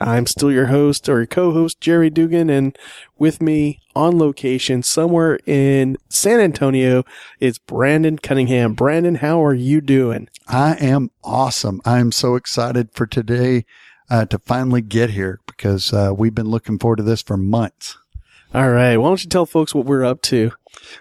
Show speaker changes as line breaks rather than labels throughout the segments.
I'm still your host or your co-host, Jerry Dugan, and with me on location somewhere in San Antonio is Brandon Cunningham. Brandon, how are you doing?
I am awesome. I'm so excited for today uh, to finally get here because uh, we've been looking forward to this for months.
All right. Why don't you tell folks what we're up to?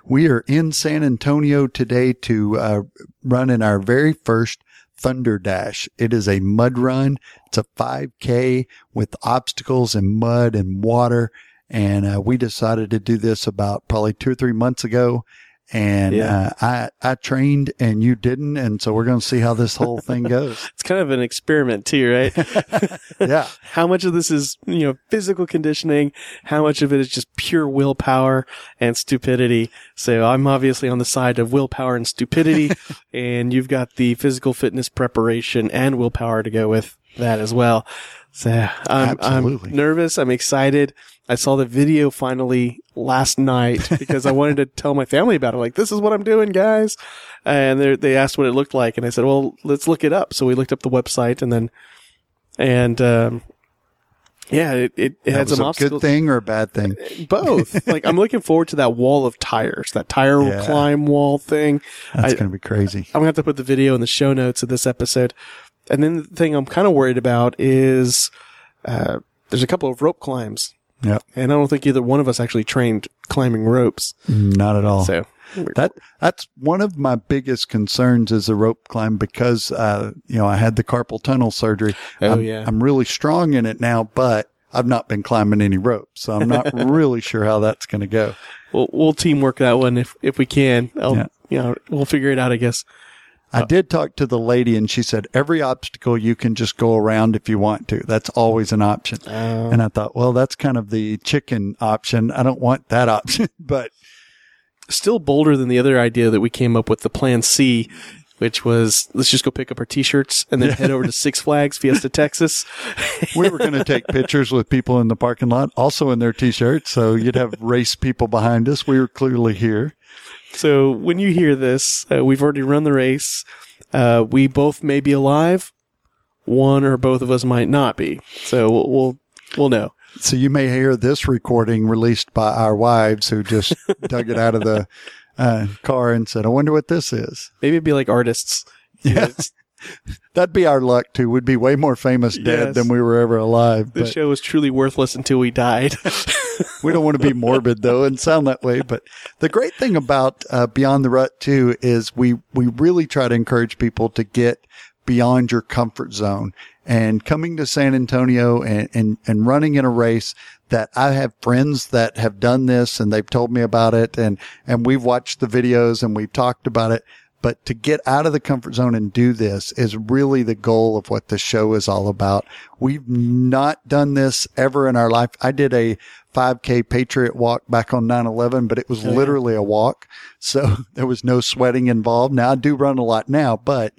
We are in San Antonio today to uh, run in our very first Thunderdash. It is a mud run. It's a 5K with obstacles and mud and water. And uh, we decided to do this about probably two or three months ago. And
Yeah.
uh, I I trained and you didn't, and so we're going to see how this whole thing goes.
It's kind of an experiment too, right?
yeah,
how much of this is, you know, physical conditioning? How much of it is just pure willpower and stupidity? So I'm obviously on the side of willpower and stupidity, and you've got the physical fitness preparation and willpower to go with that as well. So I'm, I'm
Absolutely.
nervous. I'm excited. I saw the video finally last night because I wanted to tell my family about it. Like, this is what I'm doing, guys. And they they asked what it looked like, and I said, well, let's look it up. So we looked up the website, and then, and um, yeah, it it, it had some
a
obstacles.
good thing or a bad thing.
Both. like, I'm looking forward to that wall of tires, that tire
Yeah.
climb wall thing.
That's
I-
to be crazy.
I'm gonna have to put the video in the show notes of this episode. And then the thing I'm kind of worried about is uh, there's a couple of rope climbs,
Yep,
and I don't think either one of us actually trained climbing ropes.
not at all.
So
That that's one of my biggest concerns is the rope climb because uh, you know I had the carpal tunnel surgery.
Oh,
I'm,
yeah.
I'm really strong in it now, but I've not been climbing any ropes, so I'm not really sure how that's going to go.
we'll we'll teamwork that one if if we can. I'll,
Yeah.
You know, we'll figure it out. I guess.
I did talk to the lady, and she said every obstacle you can just go around if you want to. That's always an option.
Uh,
And I thought, well, that's kind of the chicken option. I don't want that option, but
still bolder than the other idea that we came up with, the Plan C, which was let's just go pick up our T-shirts and then head over to Six Flags Fiesta, Texas.
we were going to take pictures with people in the parking lot, also in their t-shirts. So you'd have race people behind us. We were clearly here.
So when you hear this, uh, we've already run the race. Uh, we both may be alive. One or both of us might not be. So we'll we'll, we'll know.
So you may hear this recording released by our wives who just dug it out of the uh, car and said, I wonder what this is.
Maybe it'd be like artists.
Yeah. That'd be our luck too. We'd be way more famous dead
Yes.
than we were ever alive.
The show was truly worthless until we died.
we don't want to be morbid though and sound that way. But the great thing about uh, Beyond the Rut too is we, we really try to encourage people to get beyond your comfort zone and coming to San Antonio and, and, and running in a race that I have friends that have done this and they've told me about it and, and we've watched the videos and we've talked about it. But to get out of the comfort zone and do this is really the goal of what the show is all about. We've not done this ever in our life. I did a 5K Patriot walk back on 9-11, but it was literally a walk. So there was no sweating involved. Now I do run a lot now, but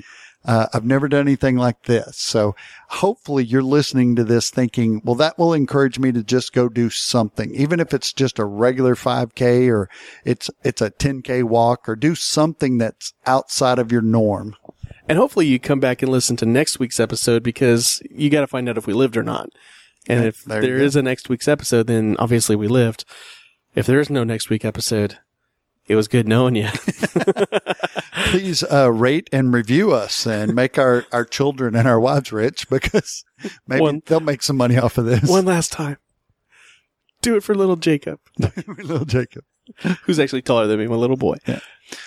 uh, I've never done anything like this. So hopefully you're listening to this thinking, well, that will encourage me to just go do something, even if it's just a regular 5K or it's, it's a 10K walk or do something that's outside of your norm.
and hopefully you come back and listen to next week's episode because you got to find out if we lived or not. And if
there
there
go.
a next week's episode, then obviously we lived. If there is no next week episode, it was good knowing you.
Please uh, rate and review us and make our, our children and our wives rich because maybe
One-
they'll make some money off of this.
One last time. Do it for little Jacob,
little Jacob.
who's actually taller than me, my little boy.
Yeah.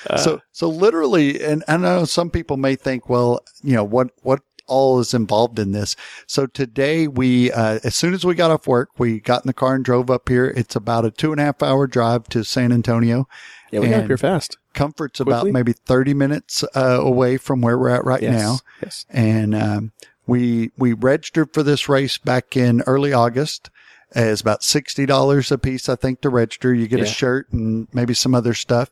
Uh,
so so literally and I know some people may think well you know what what all is involved in this so today we uh, as soon as we got off work we got in the car and drove up here it's about a two and a half hour drive to san antonio
yeah, we got up here fast.
comfort's about maybe 30 minutes uh, away from where we're at right
Yes.
now
Yes.
and um, we we registered for this race back in early August. It's about sixty dollars a piece, I think, to register. You get a shirt and maybe some other stuff.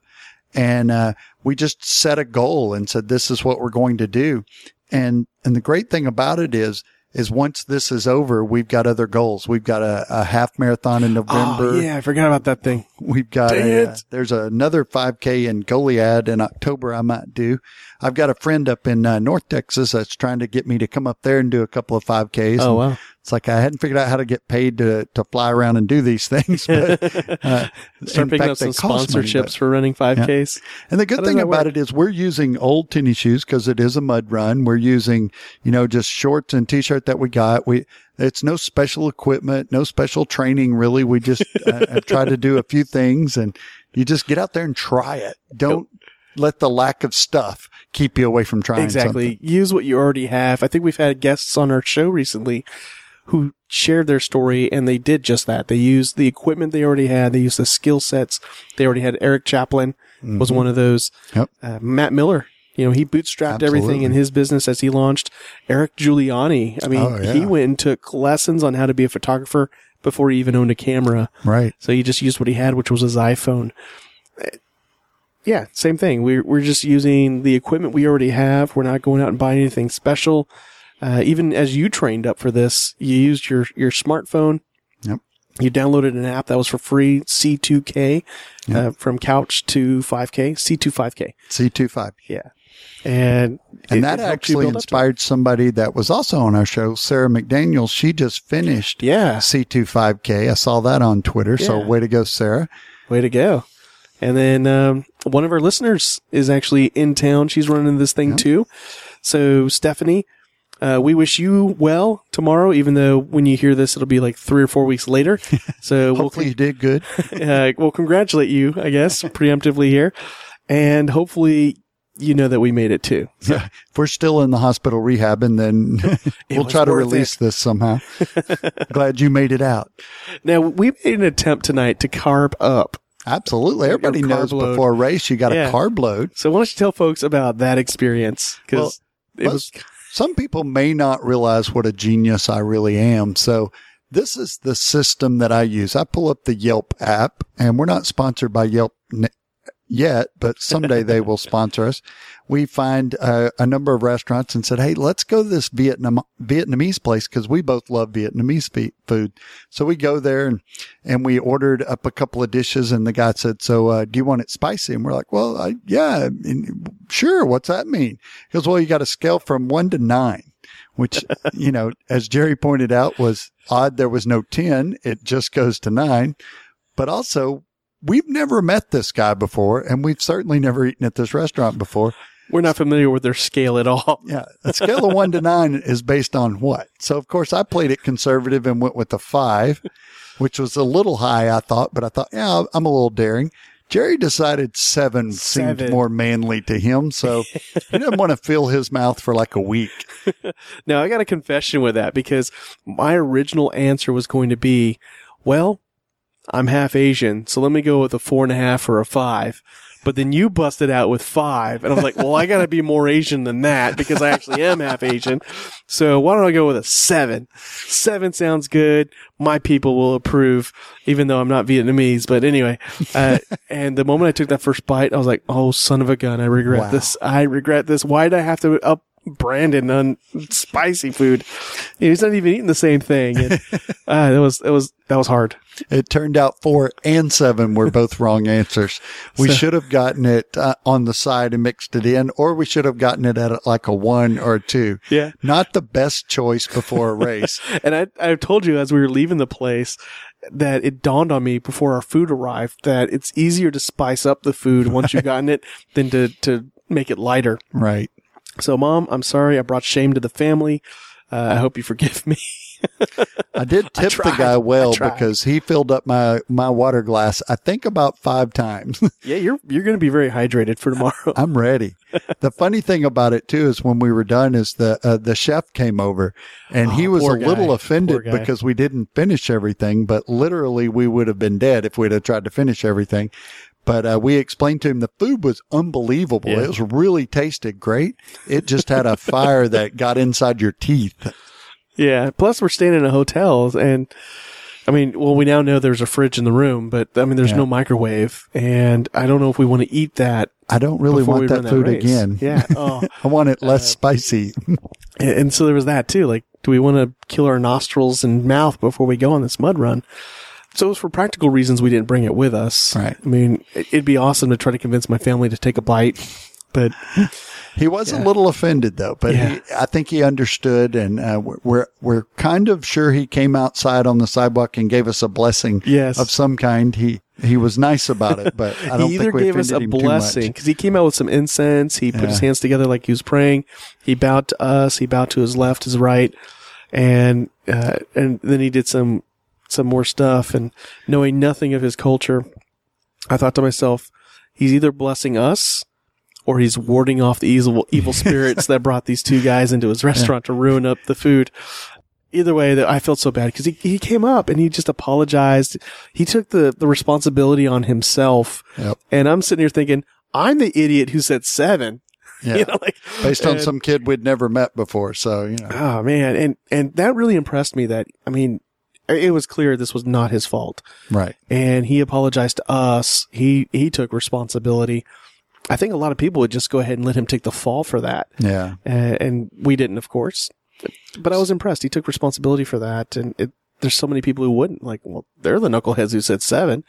And, uh, we just set a goal and said, this is what we're going to do. And, and the great thing about it is, is once this is over, we've got other goals. We've got a, a half marathon in November.
Oh, yeah, I forgot about that thing.
We've got a, uh,
it.
there's another 5K in Goliad in October I might do. I've got a friend up in uh, North Texas that's trying to get me to come up there and do a couple of 5Ks.
Oh, wow.
It's like I hadn't figured out how to get paid to, to fly around and do these things. But, uh,
Start picking
fact,
up some
cost money,
sponsorships
but-
for running 5Ks.
and the good
How
thing about
work?
it is we're using old tennis shoes because it is a mud run. We're using, you know, just shorts and t-shirt that we got. We, it's no special equipment, no special training really. We just uh, try to do a few things and you just get out there and try it. Don't let the lack of stuff keep you away from trying
Exactly.
something.
Use what you already have. I think we've had guests on our show recently who shared their story and they did just that. They used the equipment they already had. They used the skill sets they already had. Erik Chaplen was one of those.
Yep.
Uh, Matt Miller, you know, he bootstrapped everything in his business as he launched. Eric Giuliani, I mean,
Oh, yeah.
he went and took lessons on how to be a photographer before he even owned a camera.
Right.
So he just used what he had, which was his iPhone. Uh, Yeah, same thing. We're we're just using the equipment we already have. We're not going out and buying anything special. Uh, even as you trained up for this, you used your your smartphone.
Yep.
You downloaded an app that was for free, C2K, uh, from couch to 5K, C25K.
C25.
Yeah, and
And
it-
that
it
actually
build up to it.
inspired somebody that was also on our show, Sara McDaniel. She just finished
Yeah,
C25K. I saw that on Twitter. So way to go, Sara.
Way to go. And then um, one of our listeners is actually in town. She's running this thing
Yep.
too. So, Stephanie, uh, we wish you well tomorrow, even though when you hear this, it'll be like three or four weeks later. So, we'll,
Hopefully you did good.
uh, we'll congratulate you, I guess, preemptively here. And hopefully you know that we made it too. So,
if we're still in the hospital rehab, and then we'll try to release this somehow. Glad you made it out.
now, we made an attempt tonight to carb up.
Absolutely. Everybody knows
load.
before a race, you got
Yeah.
a carb load.
So, why don't you tell folks about that experience? Because it was
Some people may not realize what a genius I really am. So this is the system that I use. I pull up the Yelp app and we're not sponsored by Yelp yet, but someday they will sponsor us. We find uh, a number of restaurants and said, Hey, let's go to this Vietnam, Vietnamese place because we both love Vietnamese food. So we go there and, and we ordered up a couple of dishes and the guy said, so, uh, do you want it spicy? And we're like, well, I, yeah, I mean, sure. What's that mean? He goes, well, you got to scale from one to nine, which, you know, as Jerry pointed out was odd. There was no 10. It just goes to nine, but also we've never met this guy before and we've certainly never eaten at this restaurant before.
we're not familiar with their scale at all.
Yeah. A scale of one to nine is based on what? So of course I played it conservative and went with the five, which was a little high, I thought, but I thought, yeah, I'm a little daring. Jerry decided seven, seemed more manly to him. So he didn't want to fill his mouth for like a week.
Now I got a confession with that because my original answer was going to be, well, I'm half Asian, so let me go with a four and a half or a five. But then you busted out with five, and I was like, well, I got to be more Asian than that because I actually am half Asian. So why don't I go with a seven? Seven sounds good. My people will approve, even though I'm not Vietnamese. But anyway, uh, and the moment I took that first bite, I was like, oh, son of a gun, I regret
Wow.
this. I regret this. Why did I have to up Brandon on spicy food? He's not even eating the same thing. And, uh, that was, that was, that was hard.
It turned out four and seven were both wrong answers. We should have gotten it uh, on the side and mixed it in, or we should have gotten it at like a one or a two.
Yeah.
Not the best choice before a race.
And I, I told you as we were leaving the place that it dawned on me before our food arrived that it's easier to spice up the food once you've gotten it than to, to make it lighter.
right.
So mom, I'm sorry. I brought shame to the family. Uh, I hope you forgive me.
I did tip the guy well because he filled up my, my water glass, I think about five times.
yeah, you're, you're going to be very hydrated for tomorrow.
I'm ready. the funny thing about it too is when we were done is the, uh, the chef came over and he
Oh,
was a little
guy.
offended because we didn't finish everything, but literally we would have been dead if we'd have tried to finish everything. But uh, we explained to him the food was unbelievable.
Yeah.
It was really tasted great. It just had a fire that got inside your teeth.
Yeah. Plus, we're staying in a hotel, and I mean, well, we now know there's a fridge in the room, but I mean, there's
Yeah.
no microwave, and I don't know if we want to eat that.
I don't really want that food
race.
again.
Yeah. Oh,
I want it
Uh,
less spicy.
and, and so there was that too. Like, do we want to kill our nostrils and mouth before we go on this mud run? So it was for practical reasons we didn't bring it with us.
Right.
I mean, it'd be awesome to try to convince my family to take a bite, but
He was a little offended though, but
Yeah.
he, I think he understood, and uh, we're- we're kind of sure he came outside on the sidewalk and gave us a blessing
yes,
of some kind. He he was nice about it, but I don't
he either
think we
gave us a blessing because he came out with some incense. He put his hands together like he was praying. He bowed to us. He bowed to his left, his right, and uh, and then he did some some more stuff. And knowing nothing of his culture, I thought to myself, he's either blessing us or he's warding off the evil evil spirits that brought these two guys into his restaurant to ruin up the food. Either way, that I felt so bad because he, he came up and he just apologized. He took the, the responsibility on himself.
Yep.
And I'm sitting here thinking, I'm the idiot who said seven.
Yeah.
You know, like
Based on
and-
some kid we'd never met before, so you know.
Oh man, and and that really impressed me. That I mean, it was clear this was not his fault,
Right.
and he apologized to us. He he took responsibility. I think a lot of people would just go ahead and let him take the fall for that,
Yeah.
and, and we didn't, of course. But I was impressed. He took responsibility for that, and it, there's so many people who wouldn't. Like, well, they're the knuckleheads who said seven.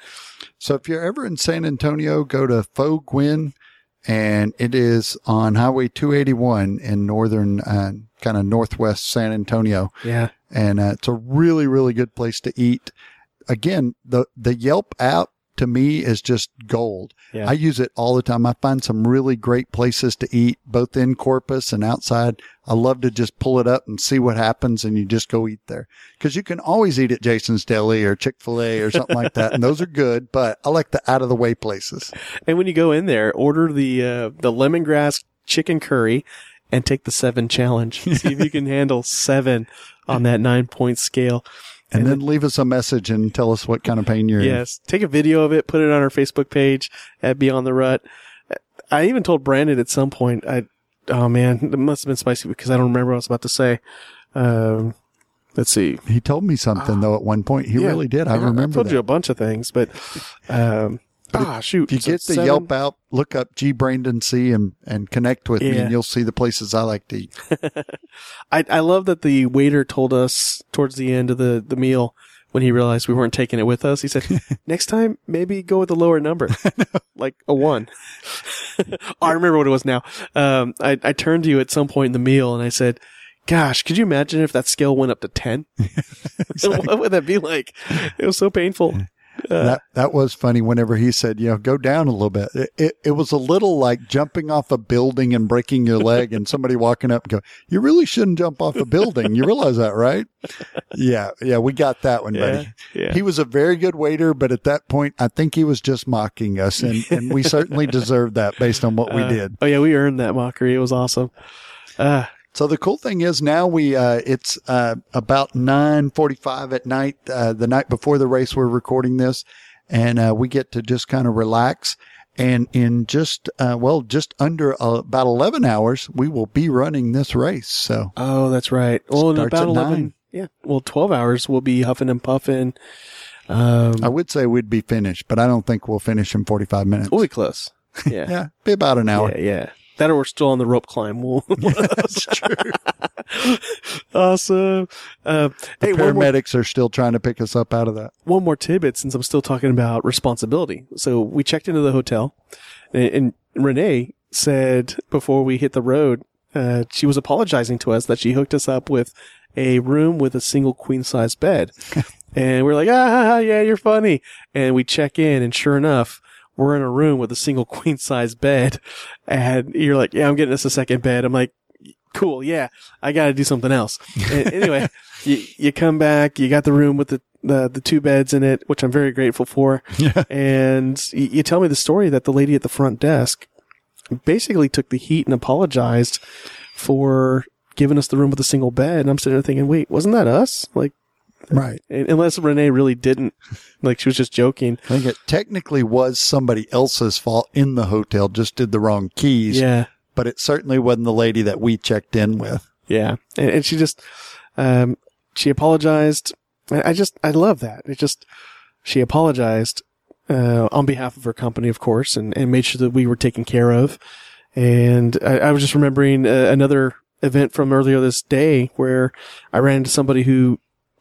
So if you're ever in San Antonio, go to Pho Nguyen, and it is on Highway 281 in northern, uh, kind of northwest San Antonio.
Yeah,
and uh, it's a really really good place to eat again the the yelp app to me is just gold
Yeah.
i use it all the time i find some really great places to eat both in corpus and outside i love to just pull it up and see what happens and you just go eat there because you can always eat at jason's deli or chick-fil-a or something like that and those are good but i like the out of the way places
and when you go in there, order the uh, the lemongrass chicken curry, and take the seven challenge. See if you can handle seven on that nine point scale.
And,
And
then leave us a message and tell us what kind of pain you're in
Yes. Take a video of it, put it on our Facebook page at Beyond the Rut. I even told Brandon at some point, I, oh man, it must have been spicy because I don't remember what I was about to say. Um, let's see.
he told me something though at one point he
Yeah.
really did i remember
I told
that.
you a bunch of things, but, um, ah, shoot.
If you
So
get the
seven-
Yelp out, look up G Brandon C and, and connect with me and you'll see the places I like to eat.
I, I love that the waiter told us towards the end of the, the meal when he realized we weren't taking it with us. He said, next time, maybe go with a lower number, like a one. I remember what it was now. Um, I, I turned to you at some point in the meal and I said, gosh, could you imagine if that scale went up to 10? what would that be like? It was so painful.
That that was funny whenever he said, you know, go down a little bit. It, it, it was a little like jumping off a building and breaking your leg and somebody walking up and go, you really shouldn't jump off a building. You realize that, right? Yeah. Yeah. We got that one,
yeah,
buddy.
yeah.
He was a very good waiter, but at that point, I think he was just mocking us and, and we certainly deserved that based on what we
Uh,
did.
Oh yeah, we earned that mockery. It was awesome. Uh,
So the cool thing is now we uh, it's uh, about nine forty five at night. Uh, the night before the race, we're recording this, and uh, we get to just kind of relax. And in just uh, well, just under uh, about eleven hours, we will be running this race. So
Oh, that's right. Well, in about
at
11, yeah. Well, 12 hours we'll be huffing and puffing. Um,
I would say we'd be finished, but I don't think we'll finish in forty five minutes.
we'll be close. Yeah.
Yeah, be about an hour.
Yeah, yeah. That or we're still on the rope climb. We'll,
That's true.
awesome. Uh,
The
hey, one more,
paramedics are still trying to pick us up out of that.
one more tidbit since I'm still talking about responsibility. So we checked into the hotel and, and Renee said before we hit the road, uh, she was apologizing to us that she hooked us up with a room with a single queen size bed. and we're like, ah, yeah, you're funny. And we check in and sure enough, we're in a room with a single queen size bed. And you're like, yeah, I'm getting us a second bed. I'm like, cool. Yeah, I got to do something else. Anyway, you, you come back, you got the room with the, the, the two beds in it, which I'm very grateful for.
Yeah.
And you, you tell me the story that the lady at the front desk basically took the heat and apologized for giving us the room with a single bed. And I'm sitting there thinking, wait, wasn't that us? Like,
Right.
unless Renee really didn't, like she was just joking.
I think it technically was somebody else's fault in the hotel, just did the wrong keys.
Yeah.
But it certainly wasn't the lady that we checked in with.
Yeah. And, and she just, um, she apologized I, just, I love that. It just, she apologized, uh, on behalf of her company, of course, and, and made sure that we were taken care of. And I, I was just remembering uh, another event from earlier this day where I ran into somebody who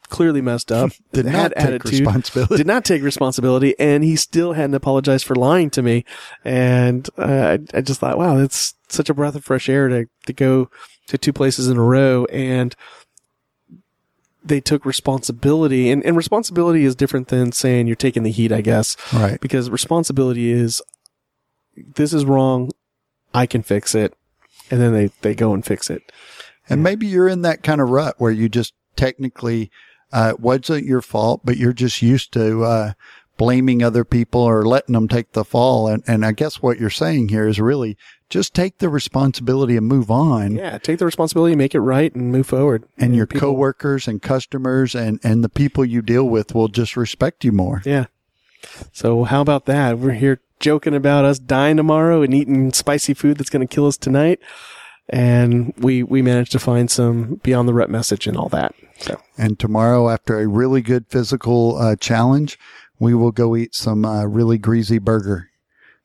clearly messed up,
Did not take
attitude,
responsibility.
did not take responsibility, and he still hadn't apologized for lying to me. And uh, I, I just thought, wow, that's such a breath of fresh air to to go to two places in a row, and they took responsibility. And, and responsibility is different than saying you're taking the heat, I guess,
Right.
because responsibility is this is wrong, I can fix it, and then they they go and fix it.
And maybe you're in that kind of rut where you just technically, uh, it wasn't your fault, but you're just used to, uh, blaming other people or letting them take the fall. And, and I guess what you're saying here is really just take the responsibility and move on.
Yeah, take the responsibility, make it right, and move forward.
And your
people-
coworkers and customers and, and the people you deal with will just respect you more.
Yeah. So how about that? We're here joking about us dying tomorrow and eating spicy food that's going to kill us tonight. And we, we managed to find some beyond the rut message and all that. So
And tomorrow, after a really good physical uh, challenge, we will go eat some uh, really greasy burger.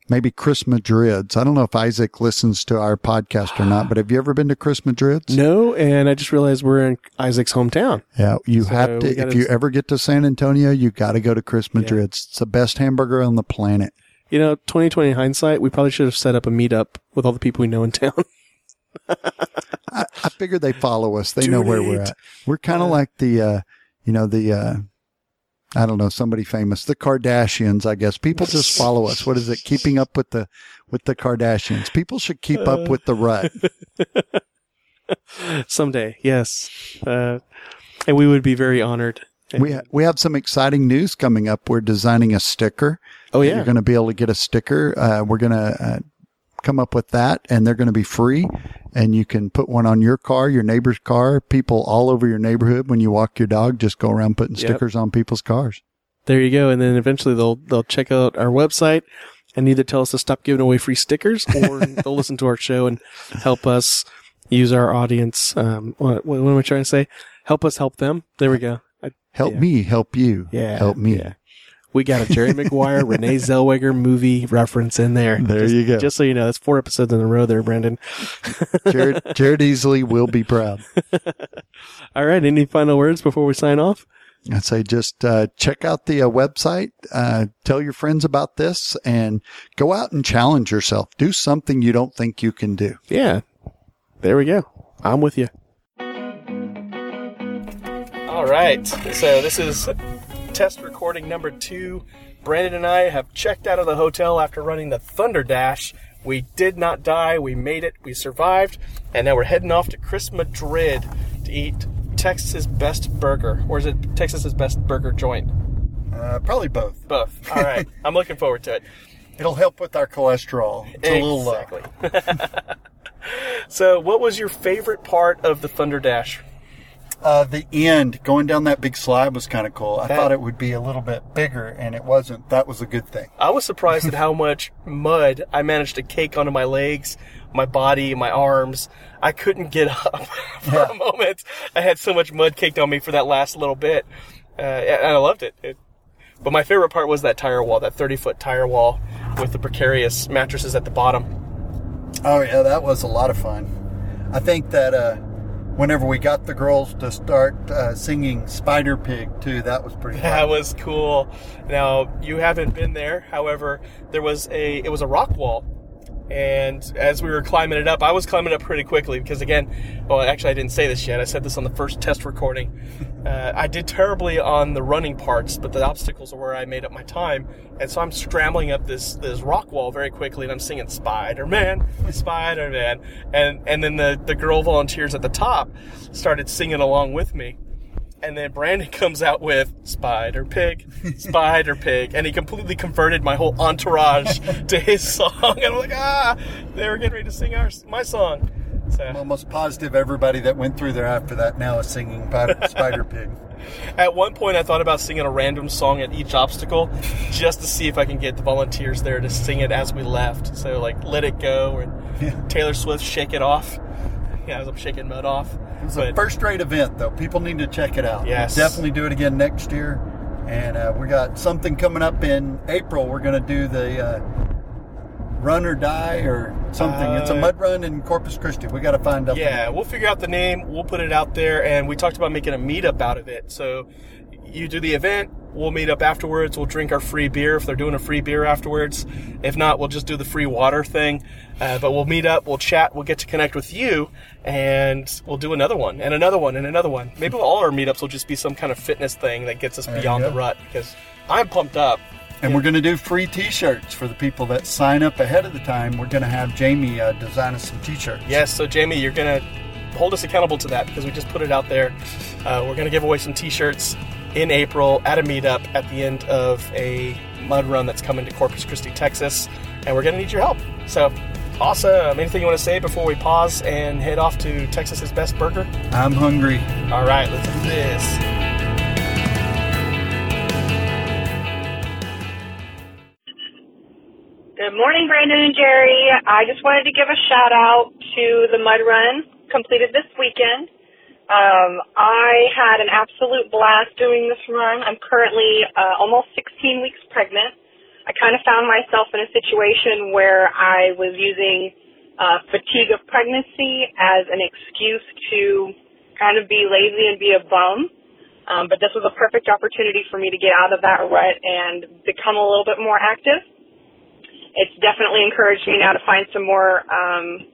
Maybe Chris Madrid's. I don't know if Isaac listens to our podcast or not, but have you ever been to Chris Madrid's?
no. And I just realized we're in Isaac's hometown.
Yeah, you
So
have to.
gotta-
If you ever get to San Antonio, you got to go to Chris Madrid's. It's the best hamburger on the planet.
You know, 2020 hindsight, we probably should have set up a meetup with all the people we know in town.
I, I figure they follow us. They know where we're at. We're kind of like the, uh, you know, the, uh, I don't know, somebody famous, the Kardashians, I guess. People just follow us. What is it? Keeping up with the, with the Kardashians. People should keep up with the rut.
Someday, yes. Uh, and we would be very honored.
We, ha- we have some exciting news coming up. We're designing a sticker.
oh yeah.
You're going to be able to get a sticker. Uh, we're going to, uh, come up with that and they're going to be free and you can put one on your car, your neighbor's car, people all over your neighborhood. When you walk your dog, just go around putting
Yep.
stickers on people's cars.
There you go. And then eventually they'll they'll check out our website and either tell us to stop giving away free stickers or they'll listen to our show and help us use our audience. Um, what, what am I trying to say? Help us help them. There we go. I,
Help
Yeah.
me, help you.
yeah.
Help me.
Yeah. We got a Jerry Maguire, Renee Zellweger movie reference in there.
There
Just-
you go.
Just so you know, that's four episodes in a row there, Brandon.
Jared, Jared Easley will be proud.
All right. Any final words before we sign off?
I'd say just uh, check out the uh, website, uh, tell your friends about this, and go out and challenge yourself. Do something you don't think you can do.
Yeah. There we go. I'm with you. All right. So this is test recording number two. Brandon and I have checked out of the hotel after running the Thunderdash. We did not die. We made it. We survived. And now we're heading off to Chris Madrid to eat Texas's best burger. Or is it Texas's best burger joint?
Uh, probably both.
Both. All right. I'm looking forward to it.
It'll help with our cholesterol. It's a little low.
Exactly. so, what was your favorite part of the Thunderdash?
Uh, the end, going down that big slide was kind of cool. I
That-
thought it would be a little bit bigger, and it wasn't. That was a good thing.
I was surprised at how much mud I managed to cake onto my legs, my body, my arms. I couldn't get up for
Yeah.
a moment. I had so much mud caked on me for that last little bit, uh, and I loved it. it. But my favorite part was that tire wall, that 30 foot tire wall with the precarious mattresses at the bottom.
Oh yeah, that was a lot of fun. I think that uh, whenever we got the girls to start uh, singing Spider Pig too, that was pretty.
That
Fun.
was cool. Now you haven't been there. However, there was a it was a rock wall, and as we were climbing it up, I was climbing up pretty quickly because again, well, actually I didn't say this yet. I said this on the first test recording. Uh, I did terribly on the running parts, but the obstacles are where I made up my time, and so I'm scrambling up this this rock wall very quickly, and I'm singing Spider Man, Spider Man, and and then the the girl volunteers at the top started singing along with me. And then Brandon comes out with Spider Pig, Spider Pig, and he completely converted my whole entourage to his song. And I'm like, ah, they were getting ready to sing our my song. So.
I'm almost positive everybody that went through there after that now is singing Spider, Pig.
at one point, I thought about singing a random song at each obstacle, just to see if I can get the volunteers there to sing it as we left. So like, let it go, and
Yeah.
Taylor Swift, shake it off. Yeah, as I'm shaking mud off.
It was a first rate event, though. People need to check it out.
Yes.
We'll definitely do it again next year. And uh, we got something coming up in April. We're going to do the uh, run or die or something. it's a
Uh,
mud run in Corpus Christi. We got to find out.
Yeah, we'll figure out the name. We'll put it out there, and we talked about making a meetup out of it. So you do the event. We'll meet up afterwards. We'll drink our free beer if they're doing a free beer afterwards. If not, we'll just do the free water thing. Uh, but we'll meet up. We'll chat. We'll get to connect with you, and we'll do another one and another one and another one. Maybe all our meetups will just be some kind of fitness thing that gets us
There
beyond the rut because I'm pumped up.
And we're going to do free T-shirts for the people that sign up ahead of the time. We're going to have Jamie uh, design us some T-shirts.
Yes, so Jamie, you're gonna hold us accountable to that because we just put it out there. Uh, we're gonna give away some T-shirts in April at a meetup at the end of a mud run that's coming to Corpus Christi, Texas, and we're gonna need your help. So, awesome! Anything you want to say before we pause and head off to Texas's best burger?
I'm hungry.
All right, let's do this.
Good morning, Brandon and Jerry. I just wanted to give a shout out to the mud run completed this weekend. Um, I had an absolute blast doing this run. I'm currently uh, almost 16 weeks pregnant. I kind of found myself in a situation where I was using uh, fatigue of pregnancy as an excuse to kind of be lazy and be a bum. Um, but this was a perfect opportunity for me to get out of that rut and become a little bit more active it's definitely encouraged me now to find some more um,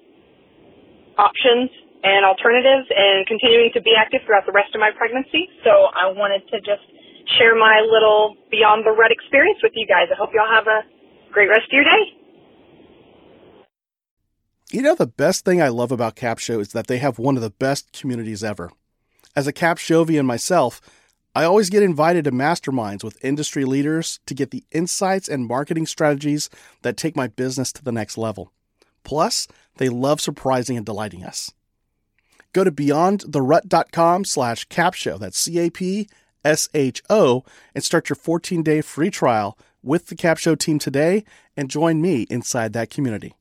options and alternatives and continuing to be active throughout the rest of my pregnancy. So I wanted to just share my little beyond the Rut experience with you guys. I hope y'all have a great rest of your day.
You know, the best thing I love about Capsho is that they have one of the best communities ever. As a Cap Capshovian myself, I always get invited to masterminds with industry leaders to get the insights and marketing strategies that take my business to the next level. Plus, they love surprising and delighting us. Go to beyondtherut.com slash capsho, that's C-A-P-S-H-O, and start your 14-day free trial with the Capsho team today and join me inside that community.